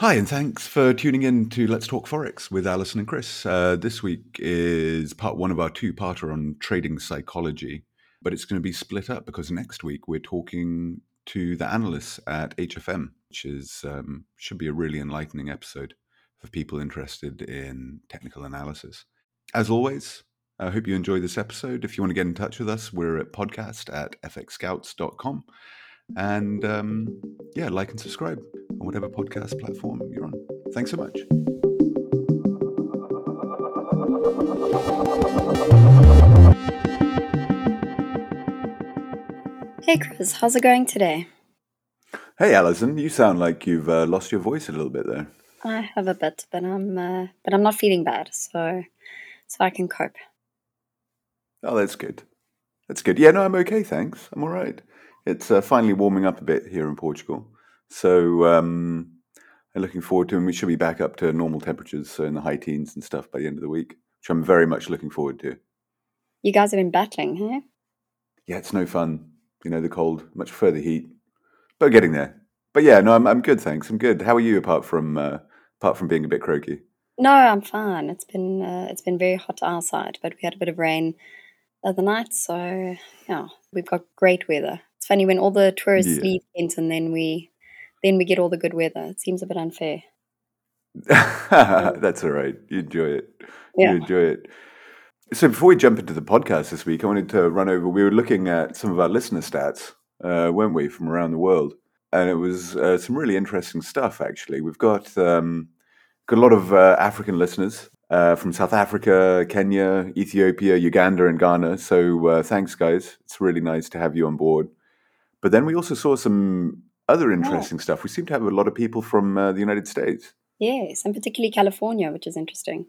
Hi, and thanks for tuning in to Let's Talk Forex with Alison and Chris. Uh, this week is part one of our two parter on trading psychology, but it's going to be split up because next week we're talking to the analysts at HFM, which is um, should be a really enlightening episode for people interested in technical analysis. As always, I hope you enjoy this episode. If you want to get in touch with us, we're at podcast at fxscouts.com. And um, yeah, like and subscribe on whatever podcast platform you're on. Thanks so much. Hey Chris, how's it going today? Hey Alison, you sound like you've uh, lost your voice a little bit there. I have a bit, but I'm uh, but I'm not feeling bad, so so I can cope. Oh, that's good. That's good. Yeah, no, I'm okay, thanks. I'm all right. It's uh, finally warming up a bit here in Portugal, so um, I'm looking forward to. And we should be back up to normal temperatures, so in the high teens and stuff by the end of the week, which I'm very much looking forward to. You guys have been battling, huh? Yeah, it's no fun. You know, the cold, much further heat, but getting there. But yeah, no, I'm I'm good, thanks. I'm good. How are you apart from uh, apart from being a bit croaky? No, I'm fine. It's been uh, it's been very hot outside, but we had a bit of rain the other night, so yeah, we've got great weather. It's funny when all the tourists Yeah. leave Kent and then we then we get all the good weather. It seems a bit unfair. That's all right. You enjoy it. You enjoy it. So before we jump into the podcast this week, I wanted to run over. We were looking at some of our listener stats, uh, weren't we, from around the world, and it was uh, some really interesting stuff. Actually, we've got um, got a lot of uh, African listeners uh, from South Africa, Kenya, Ethiopia, Uganda, and Ghana. So uh, thanks, guys. It's really nice to have you on board. But then we also saw some other interesting stuff. We seem to have a lot of people from uh, the United States. Yes, and particularly California, which is interesting.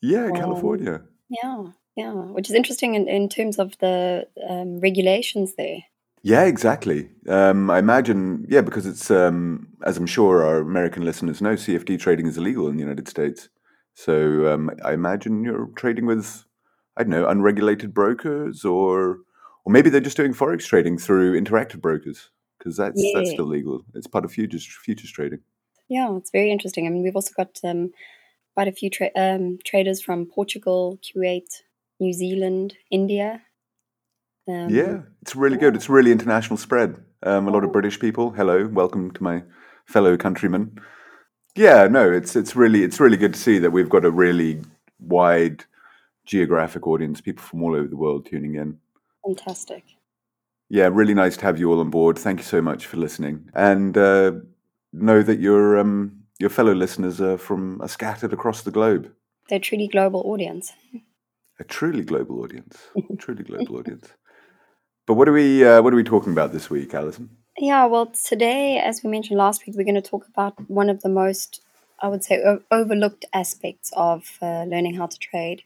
Yeah, Um, California. Yeah, yeah, which is interesting in, in terms of the um, regulations there. Yeah, exactly. Um, I imagine, yeah, because it's, um, as I'm sure our American listeners know, CFD trading is illegal in the United States. So um, I imagine you're trading with, I don't know, unregulated brokers, or or maybe they're just doing forex trading through interactive brokers because that's that's still legal. It's part of futures futures trading. Yeah, it's very interesting. I mean, we've also got um, quite a few tra- um, traders from Portugal, Kuwait, New Zealand, India. Um, Yeah, it's really good. It's really international spread. Um, a lot of British people. Hello, welcome to my fellow countrymen. Yeah, no, it's it's really it's really good to see that we've got a really wide geographic audience, people from all over the world tuning in. Fantastic. Yeah, really nice to have you all on board. Thank you so much for listening, and uh, know that your um, your fellow listeners are from are scattered across the globe. They're a truly global audience. A truly global audience. truly global audience. But what are we uh, what are we talking about this week, Alison? Yeah, well, today, as we mentioned last week, we're going to talk about one of the most, I would say, o- overlooked aspects of uh, learning how to trade.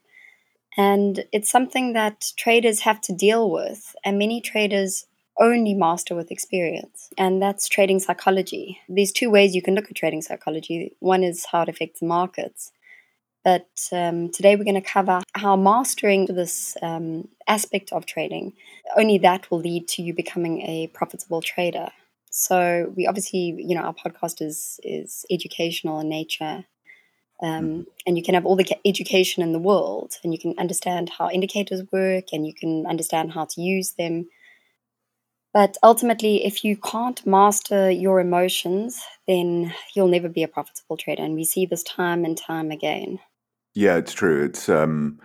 And it's something that traders have to deal with, and many traders only master with experience, and that's trading psychology. There's two ways you can look at trading psychology one is how it affects markets. But um, today we're going to cover how mastering this um, aspect of trading only that will lead to you becoming a profitable trader. So we obviously, you know, our podcast is is educational in nature, um, and you can have all the education in the world, and you can understand how indicators work, and you can understand how to use them. But ultimately, if you can't master your emotions, then you'll never be a profitable trader, and we see this time and time again. Yeah, it's true. It's um,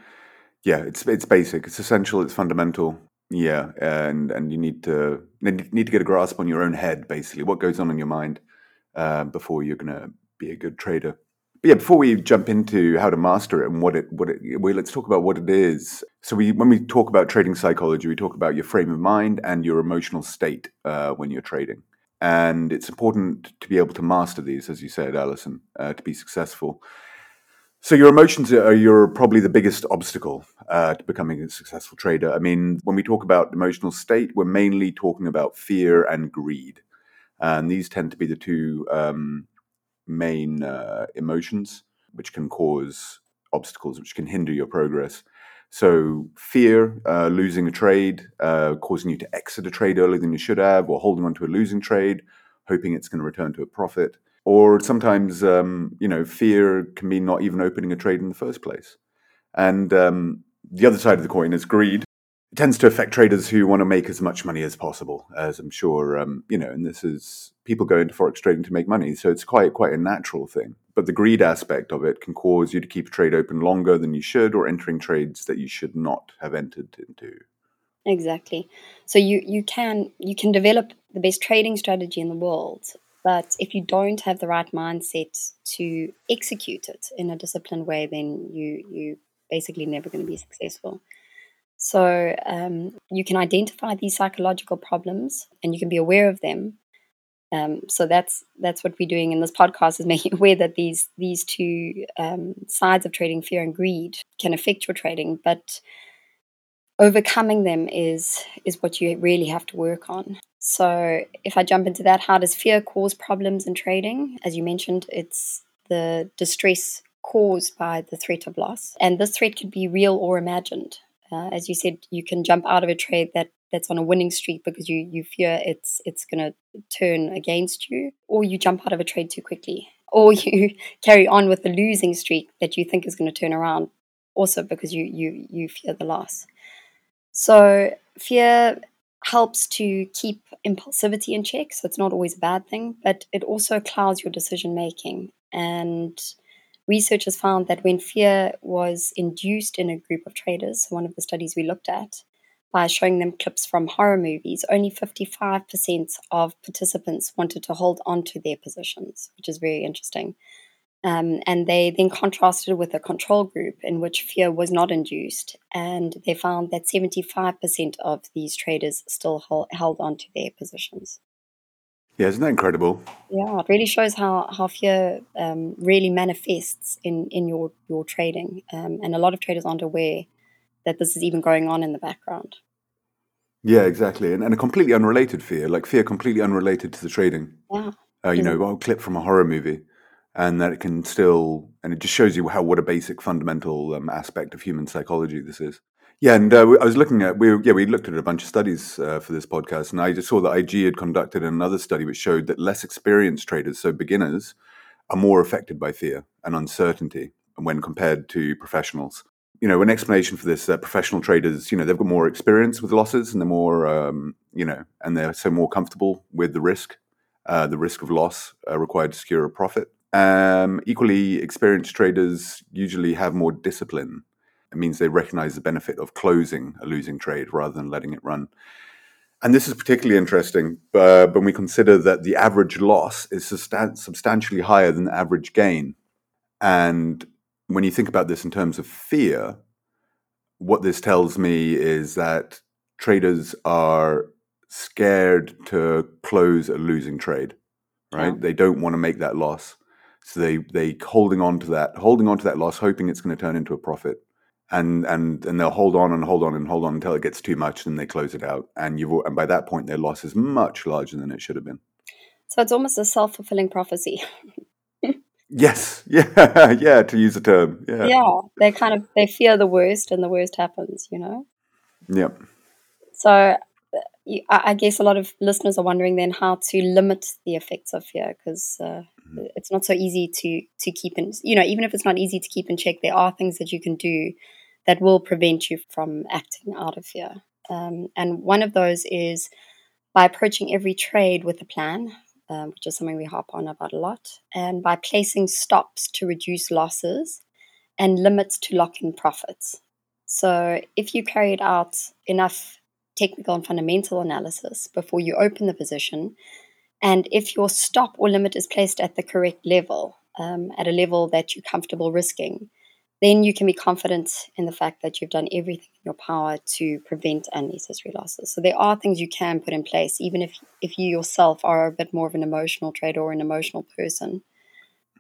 yeah, it's it's basic. It's essential. It's fundamental. Yeah, and and you need to need to get a grasp on your own head, basically, what goes on in your mind uh, before you're going to be a good trader. But yeah, before we jump into how to master it and what it what it, well, let's talk about what it is. So we when we talk about trading psychology, we talk about your frame of mind and your emotional state uh, when you're trading. And it's important to be able to master these, as you said, Alison, uh, to be successful. So your emotions are your probably the biggest obstacle uh, to becoming a successful trader. I mean, when we talk about emotional state, we're mainly talking about fear and greed, and these tend to be the two um, main uh, emotions which can cause obstacles, which can hinder your progress. So fear, uh, losing a trade, uh, causing you to exit a trade earlier than you should have, or holding on to a losing trade, hoping it's going to return to a profit. or sometimes um, you know fear can mean not even opening a trade in the first place. And um, the other side of the coin is greed. Tends to affect traders who want to make as much money as possible, as I'm sure um, you know. And this is people go into forex trading to make money, so it's quite quite a natural thing. But the greed aspect of it can cause you to keep a trade open longer than you should, or entering trades that you should not have entered into. Exactly. So you you can you can develop the best trading strategy in the world, but if you don't have the right mindset to execute it in a disciplined way, then you you basically never going to be successful. So um, you can identify these psychological problems and you can be aware of them. Um, so that's that's what we're doing in this podcast is making aware that these these two um, sides of trading, fear and greed, can affect your trading, but overcoming them is is what you really have to work on. So if I jump into that, how does fear cause problems in trading? As you mentioned, it's the distress caused by the threat of loss, and this threat could be real or imagined. Uh, as you said, you can jump out of a trade that that's on a winning streak because you you fear it's it's going to turn against you, or you jump out of a trade too quickly, or you carry on with the losing streak that you think is going to turn around, also because you you you fear the loss. So fear helps to keep impulsivity in check, so it's not always a bad thing, but it also clouds your decision making. And researchers found that when fear was induced in a group of traders, one of the studies we looked at, by showing them clips from horror movies, only 55% of participants wanted to hold on to their positions, which is very interesting. Um, and they then contrasted with a control group in which fear was not induced, and they found that 75% of these traders still hold, held on to their positions. Yeah, isn't that incredible? Yeah, it really shows how, how fear um, really manifests in, in your, your trading. Um, and a lot of traders aren't aware that this is even going on in the background. Yeah, exactly. And, and a completely unrelated fear, like fear completely unrelated to the trading. Yeah. Uh, you know, a clip from a horror movie and that it can still and it just shows you how what a basic fundamental um, aspect of human psychology this is yeah and uh, i was looking at we yeah we looked at a bunch of studies uh, for this podcast and i just saw that ig had conducted another study which showed that less experienced traders so beginners are more affected by fear and uncertainty when compared to professionals you know an explanation for this that professional traders you know they've got more experience with losses and they're more um, you know and they're so more comfortable with the risk uh, the risk of loss uh, required to secure a profit um, equally experienced traders usually have more discipline. It means they recognize the benefit of closing a losing trade rather than letting it run. And this is particularly interesting uh, when we consider that the average loss is sustan- substantially higher than the average gain. And when you think about this in terms of fear, what this tells me is that traders are scared to close a losing trade, right? Yeah. They don't want to make that loss. So they they holding on to that, holding on to that loss, hoping it's going to turn into a profit, and and and they'll hold on and hold on and hold on until it gets too much, and they close it out. And you've and by that point, their loss is much larger than it should have been. So it's almost a self fulfilling prophecy. yes, yeah, yeah. To use a term, yeah, yeah. They kind of they fear the worst, and the worst happens. You know. Yep. So I guess a lot of listeners are wondering then how to limit the effects of fear because uh, mm-hmm. it's not so easy to to keep in. You know, even if it's not easy to keep in check, there are things that you can do that will prevent you from acting out of fear. Um, and one of those is by approaching every trade with a plan, um, which is something we harp on about a lot, and by placing stops to reduce losses and limits to lock in profits. So if you carried out enough technical and fundamental analysis before you open the position. And if your stop or limit is placed at the correct level, um, at a level that you're comfortable risking, then you can be confident in the fact that you've done everything in your power to prevent unnecessary losses. So there are things you can put in place, even if if you yourself are a bit more of an emotional trader or an emotional person.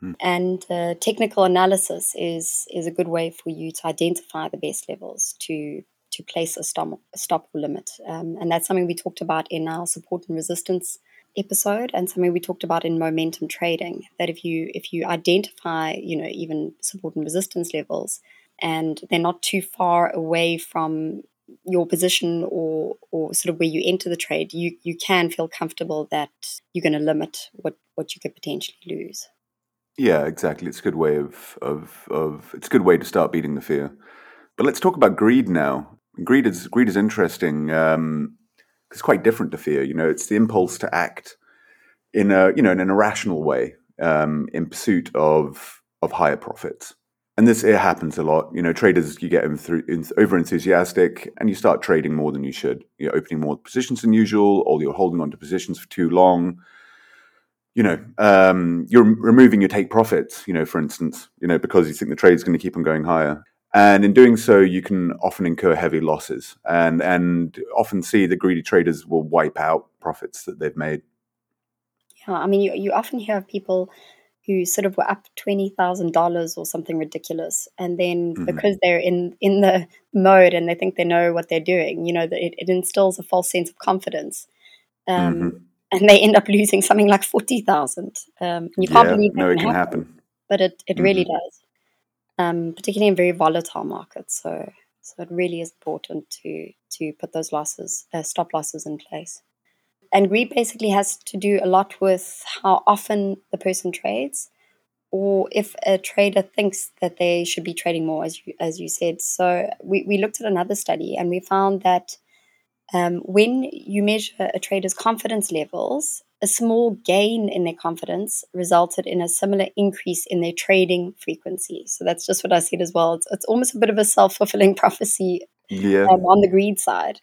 Hmm. And uh, technical analysis is is a good way for you to identify the best levels to to place a stop, a stop limit. Um, and that's something we talked about in our support and resistance episode and something we talked about in momentum trading that if you if you identify you know even support and resistance levels and they're not too far away from your position or or sort of where you enter the trade, you you can feel comfortable that you're going to limit what what you could potentially lose. Yeah, exactly. It's a good way of of of it's a good way to start beating the fear. But let's talk about greed now. Greed is greed is interesting. Um, it's quite different to fear. You know, it's the impulse to act in a you know in an irrational way um, in pursuit of of higher profits. And this it happens a lot. You know, traders you get over enthusiastic and you start trading more than you should. You're opening more positions than usual, or you're holding on to positions for too long. You know, um, you're removing your take profits. You know, for instance, you know because you think the trade is going to keep on going higher. And in doing so, you can often incur heavy losses, and and often see the greedy traders will wipe out profits that they've made. Yeah, I mean, you, you often hear of people who sort of were up twenty thousand dollars or something ridiculous, and then mm-hmm. because they're in in the mode and they think they know what they're doing, you know, that it, it instills a false sense of confidence, um, mm-hmm. and they end up losing something like forty thousand. Um, you can't yeah, believe that no, can it can happen, happen. but it it mm-hmm. really does, um, particularly in very volatile markets. So so it really is important to to put those losses, uh, stop losses in place and greed basically has to do a lot with how often the person trades or if a trader thinks that they should be trading more as you, as you said so we, we looked at another study and we found that um, when you measure a trader's confidence levels a small gain in their confidence resulted in a similar increase in their trading frequency so that's just what i said as well it's, it's almost a bit of a self-fulfilling prophecy yeah. um, on the greed side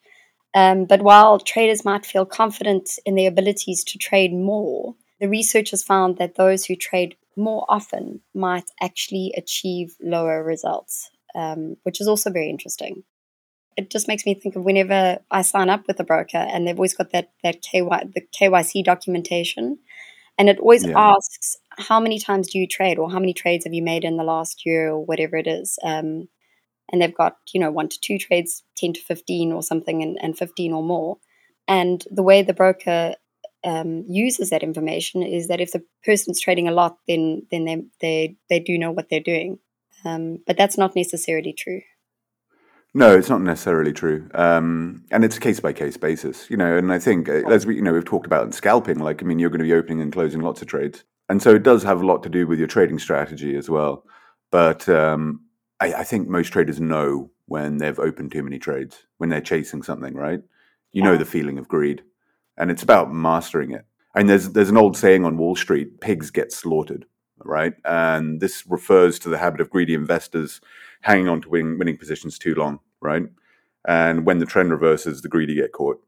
um, but while traders might feel confident in their abilities to trade more, the researchers found that those who trade more often might actually achieve lower results, um, which is also very interesting. It just makes me think of whenever I sign up with a broker, and they've always got that that KY, the KYC documentation, and it always yeah. asks how many times do you trade, or how many trades have you made in the last year, or whatever it is. Um, and they've got you know one to two trades 10 to 15 or something and, and 15 or more and the way the broker um, uses that information is that if the person's trading a lot then then they they, they do know what they're doing um, but that's not necessarily true no, it's not necessarily true, um, and it's a case by case basis, you know. And I think, uh, as we, you know, we've talked about in scalping, like I mean, you're going to be opening and closing lots of trades, and so it does have a lot to do with your trading strategy as well. But um, I, I, think most traders know when they've opened too many trades, when they're chasing something, right? You know the feeling of greed, and it's about mastering it. And there's there's an old saying on Wall Street: pigs get slaughtered, right? And this refers to the habit of greedy investors hanging on to winning, winning positions too long, right? And when the trend reverses, the greedy get caught.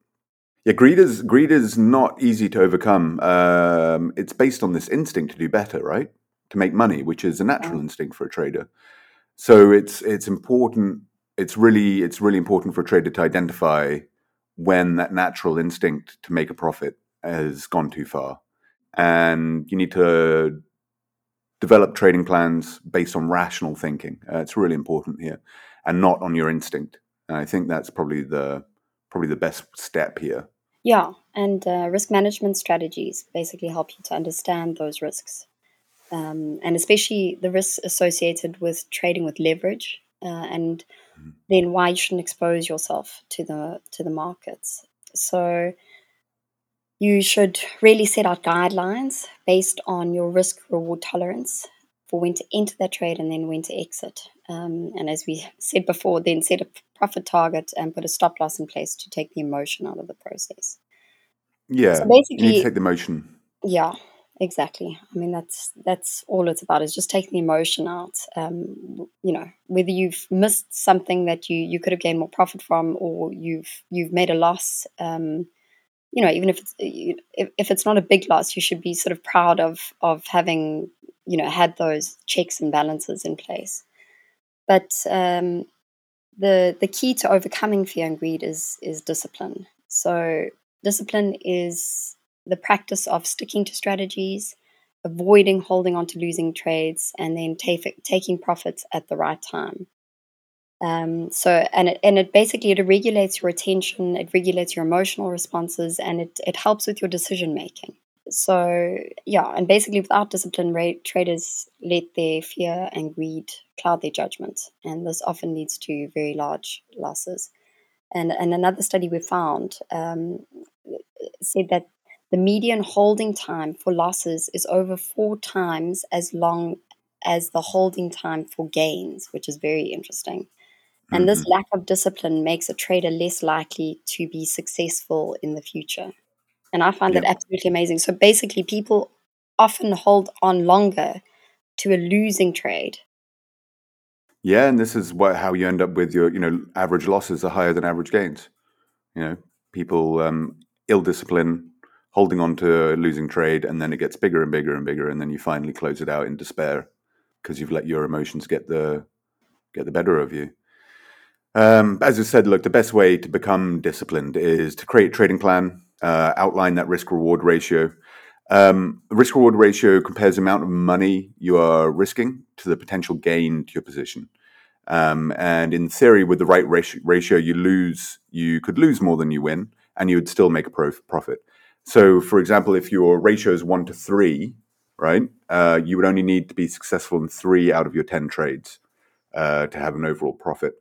Yeah, greed is greed is not easy to overcome. Um, it's based on this instinct to do better, right? To make money, which is a natural instinct for a trader. So it's it's important. It's really it's really important for a trader to identify when that natural instinct to make a profit has gone too far, and you need to develop trading plans based on rational thinking. Uh, it's really important here, and not on your instinct. And I think that's probably the probably the best step here. Yeah, and uh, risk management strategies basically help you to understand those risks um, and especially the risks associated with trading with leverage, uh, and mm-hmm. then why you shouldn't expose yourself to the to the markets. So you should really set out guidelines based on your risk reward tolerance for when to enter that trade and then when to exit. Um, and as we said before, then set a profit target and put a stop loss in place to take the emotion out of the process. Yeah, so basically, you need to take the emotion. Yeah, exactly i mean that's that's all it's about is just taking the emotion out um, you know whether you've missed something that you you could have gained more profit from or you've you've made a loss um, you know even if it's if, if it's not a big loss you should be sort of proud of of having you know had those checks and balances in place but um, the the key to overcoming fear and greed is is discipline so discipline is the practice of sticking to strategies, avoiding holding on to losing trades, and then taking profits at the right time. Um, so, and it, and it basically it regulates your attention, it regulates your emotional responses, and it it helps with your decision making. So, yeah, and basically, without discipline, rate, traders let their fear and greed cloud their judgment, and this often leads to very large losses. and, and another study we found um, said that the median holding time for losses is over four times as long as the holding time for gains, which is very interesting. And this hmm lack of discipline makes a trader less likely to be successful in the future. And I find that absolutely amazing. So basically, people often hold on longer to a losing trade. Yeah, and this is what how you end up with your you know average losses are higher than average gains. You know, people um, ill discipline, holding on to a losing trade, and then it gets bigger and bigger and bigger, and then you finally close it out in despair because you've let your emotions get the get the better of you. Um, as I said, look, the best way to become disciplined is to create a trading plan, uh, outline that risk reward ratio. Um, risk reward ratio compares the amount of money you are risking to the potential gain to your position. Um, and in theory, with the right ratio, you lose, you could lose more than you win, and you would still make a prof- profit. So, for example, if your ratio is one to three, right, uh, you would only need to be successful in three out of your ten trades uh, to have an overall profit.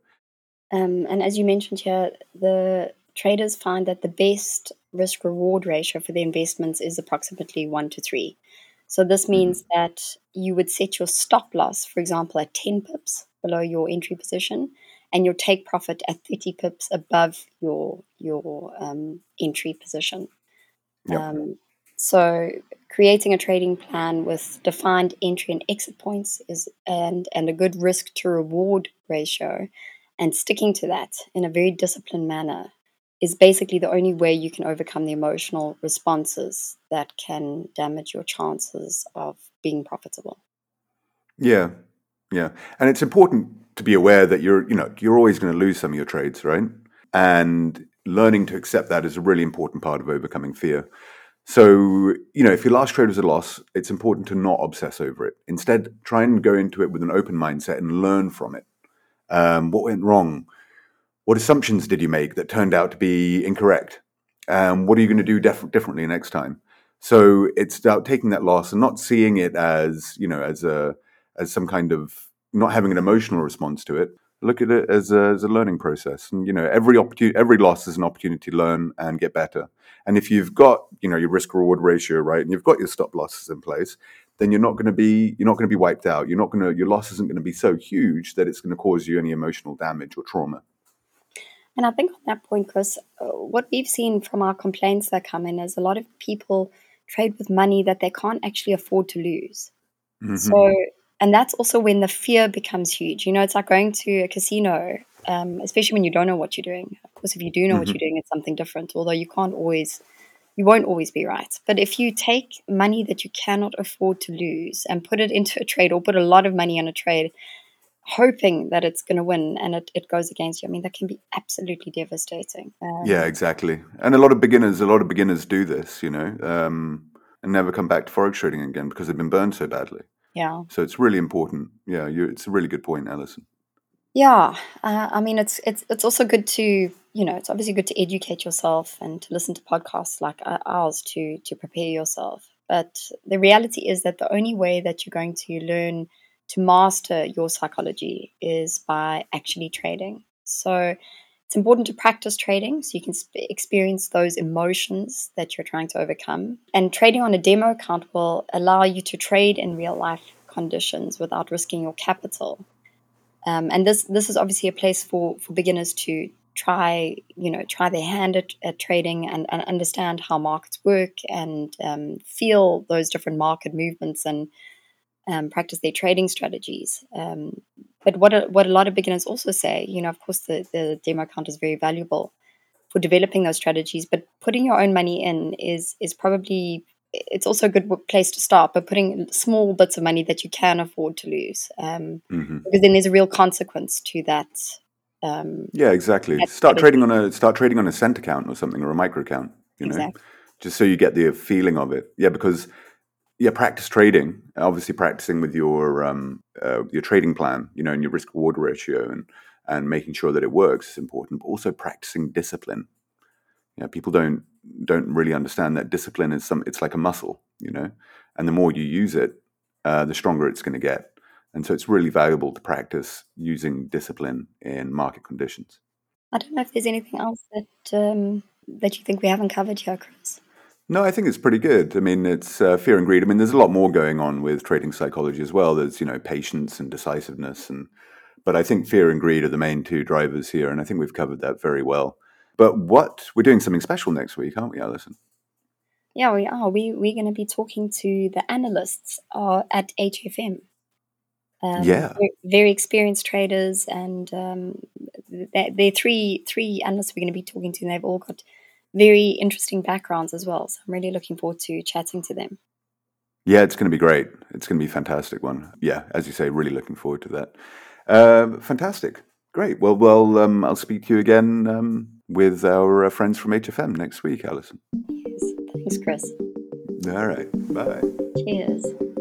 Um, and as you mentioned here, the traders find that the best risk reward ratio for their investments is approximately one to three. So this hmm means that you would set your stop loss, for example, at 10 pips below your entry position, and your take profit at 30 pips above your your um, entry position. Yep. Um, so creating a trading plan with defined entry and exit points is and and a good risk to reward ratio and sticking to that in a very disciplined manner is basically the only way you can overcome the emotional responses that can damage your chances of being profitable. Yeah, yeah, and it's important to be aware that you're, you know, you're always going to lose some of your trades, right? And learning to accept that is a really important part of overcoming fear. So, you know, if your last trade was a loss, it's important to not obsess over it. Instead, try and go into it with an open mindset and learn from it. Um, what went wrong? What assumptions did you make that turned out to be incorrect? Um, what are you going to do def- differently next time? So it's about taking that loss and not seeing it as you know as a as some kind of not having an emotional response to it. Look at it as a, as a learning process, and you know every opportunity, every loss is an opportunity to learn and get better. And if you've got you know your risk reward ratio right, and you've got your stop losses in place, then you're not going to be you're not going to be wiped out. You're not going to your loss isn't going to be so huge that it's going to cause you any emotional damage or trauma. And I think on that point, Chris, uh, what we've seen from our complaints that come in is a lot of people trade with money that they can't actually afford to lose. hmm So, and that's also when the fear becomes huge. You know, it's like going to a casino, um, especially when you don't know what you're doing. Of course, if you do know what hmm you're doing, it's something different, although you can't always, you won't always be right. But if you take money that you cannot afford to lose and put it into a trade or put a lot of money on a trade, hoping that it's going to win and it, it goes against you, I mean, that can be absolutely devastating. Yeah, Um, exactly. And a lot of beginners, a lot of beginners do this, you know, um, and never come back to forex trading again because they've been burned so badly. yeah. So it's really important. Yeah, you, it's a really good point, Alison. Yeah, uh, I mean, it's it's it's also good to you know it's obviously good to educate yourself and to listen to podcasts like uh, ours to to prepare yourself. But the reality is that the only way that you're going to learn to master your psychology is by actually trading. So it's important to practice trading so you can experience those emotions that you're trying to overcome. And trading on a demo account will allow you to trade in real life conditions without risking your capital. Um, and this this is obviously a place for for beginners to try you know try their hand at, at trading and, and understand how markets work and um, feel those different market movements and um, practice their trading strategies. Um, but what a, what a lot of beginners also say, you know, of course, the, the demo account is very valuable for developing those strategies. But putting your own money in is is probably it's also a good place to start. But putting small bits of money that you can afford to lose, um, hmm because then there's a real consequence to that. Um, Yeah, exactly. that Start trading on a start trading on a cent account or something or a micro account. You know, Exactly. just so you get the feeling of it. Yeah, because yeah, practice trading. Obviously, practicing with your um, uh, your trading plan. You know, and your risk reward ratio and and making sure that it works is important. But also practicing discipline. Yeah, people don't don't really understand that discipline is some. It's like a muscle. You know, and the more you use it, uh, the stronger it's going to get. And so it's really valuable to practice using discipline in market conditions. I don't know if there's anything else that um, that you think we haven't covered here, Chris. No, I think it's pretty good. I mean, it's uh, fear and greed. I mean, there's a lot more going on with trading psychology as well. There's you know patience and decisiveness, and but I think fear and greed are the main two drivers here, and I think we've covered that very well. But what we're doing something special next week, aren't we, Alison? Yeah, we are. We we're going to be talking to the analysts uh, at HFM. Um, Yeah. very, experienced traders, and um, they're, they're three three analysts we're going to be talking to, and they've all got very interesting backgrounds as well. So I'm really looking forward to chatting to them. Yeah, it's going to be great. It's going to be a fantastic one. Yeah, as you say, really looking forward to that. Um, fantastic. Great. Well, well, um, I'll speak to you again um, with our uh, friends from HFM next week, Alison. Yes, thanks, Chris. All right. Bye. Cheers.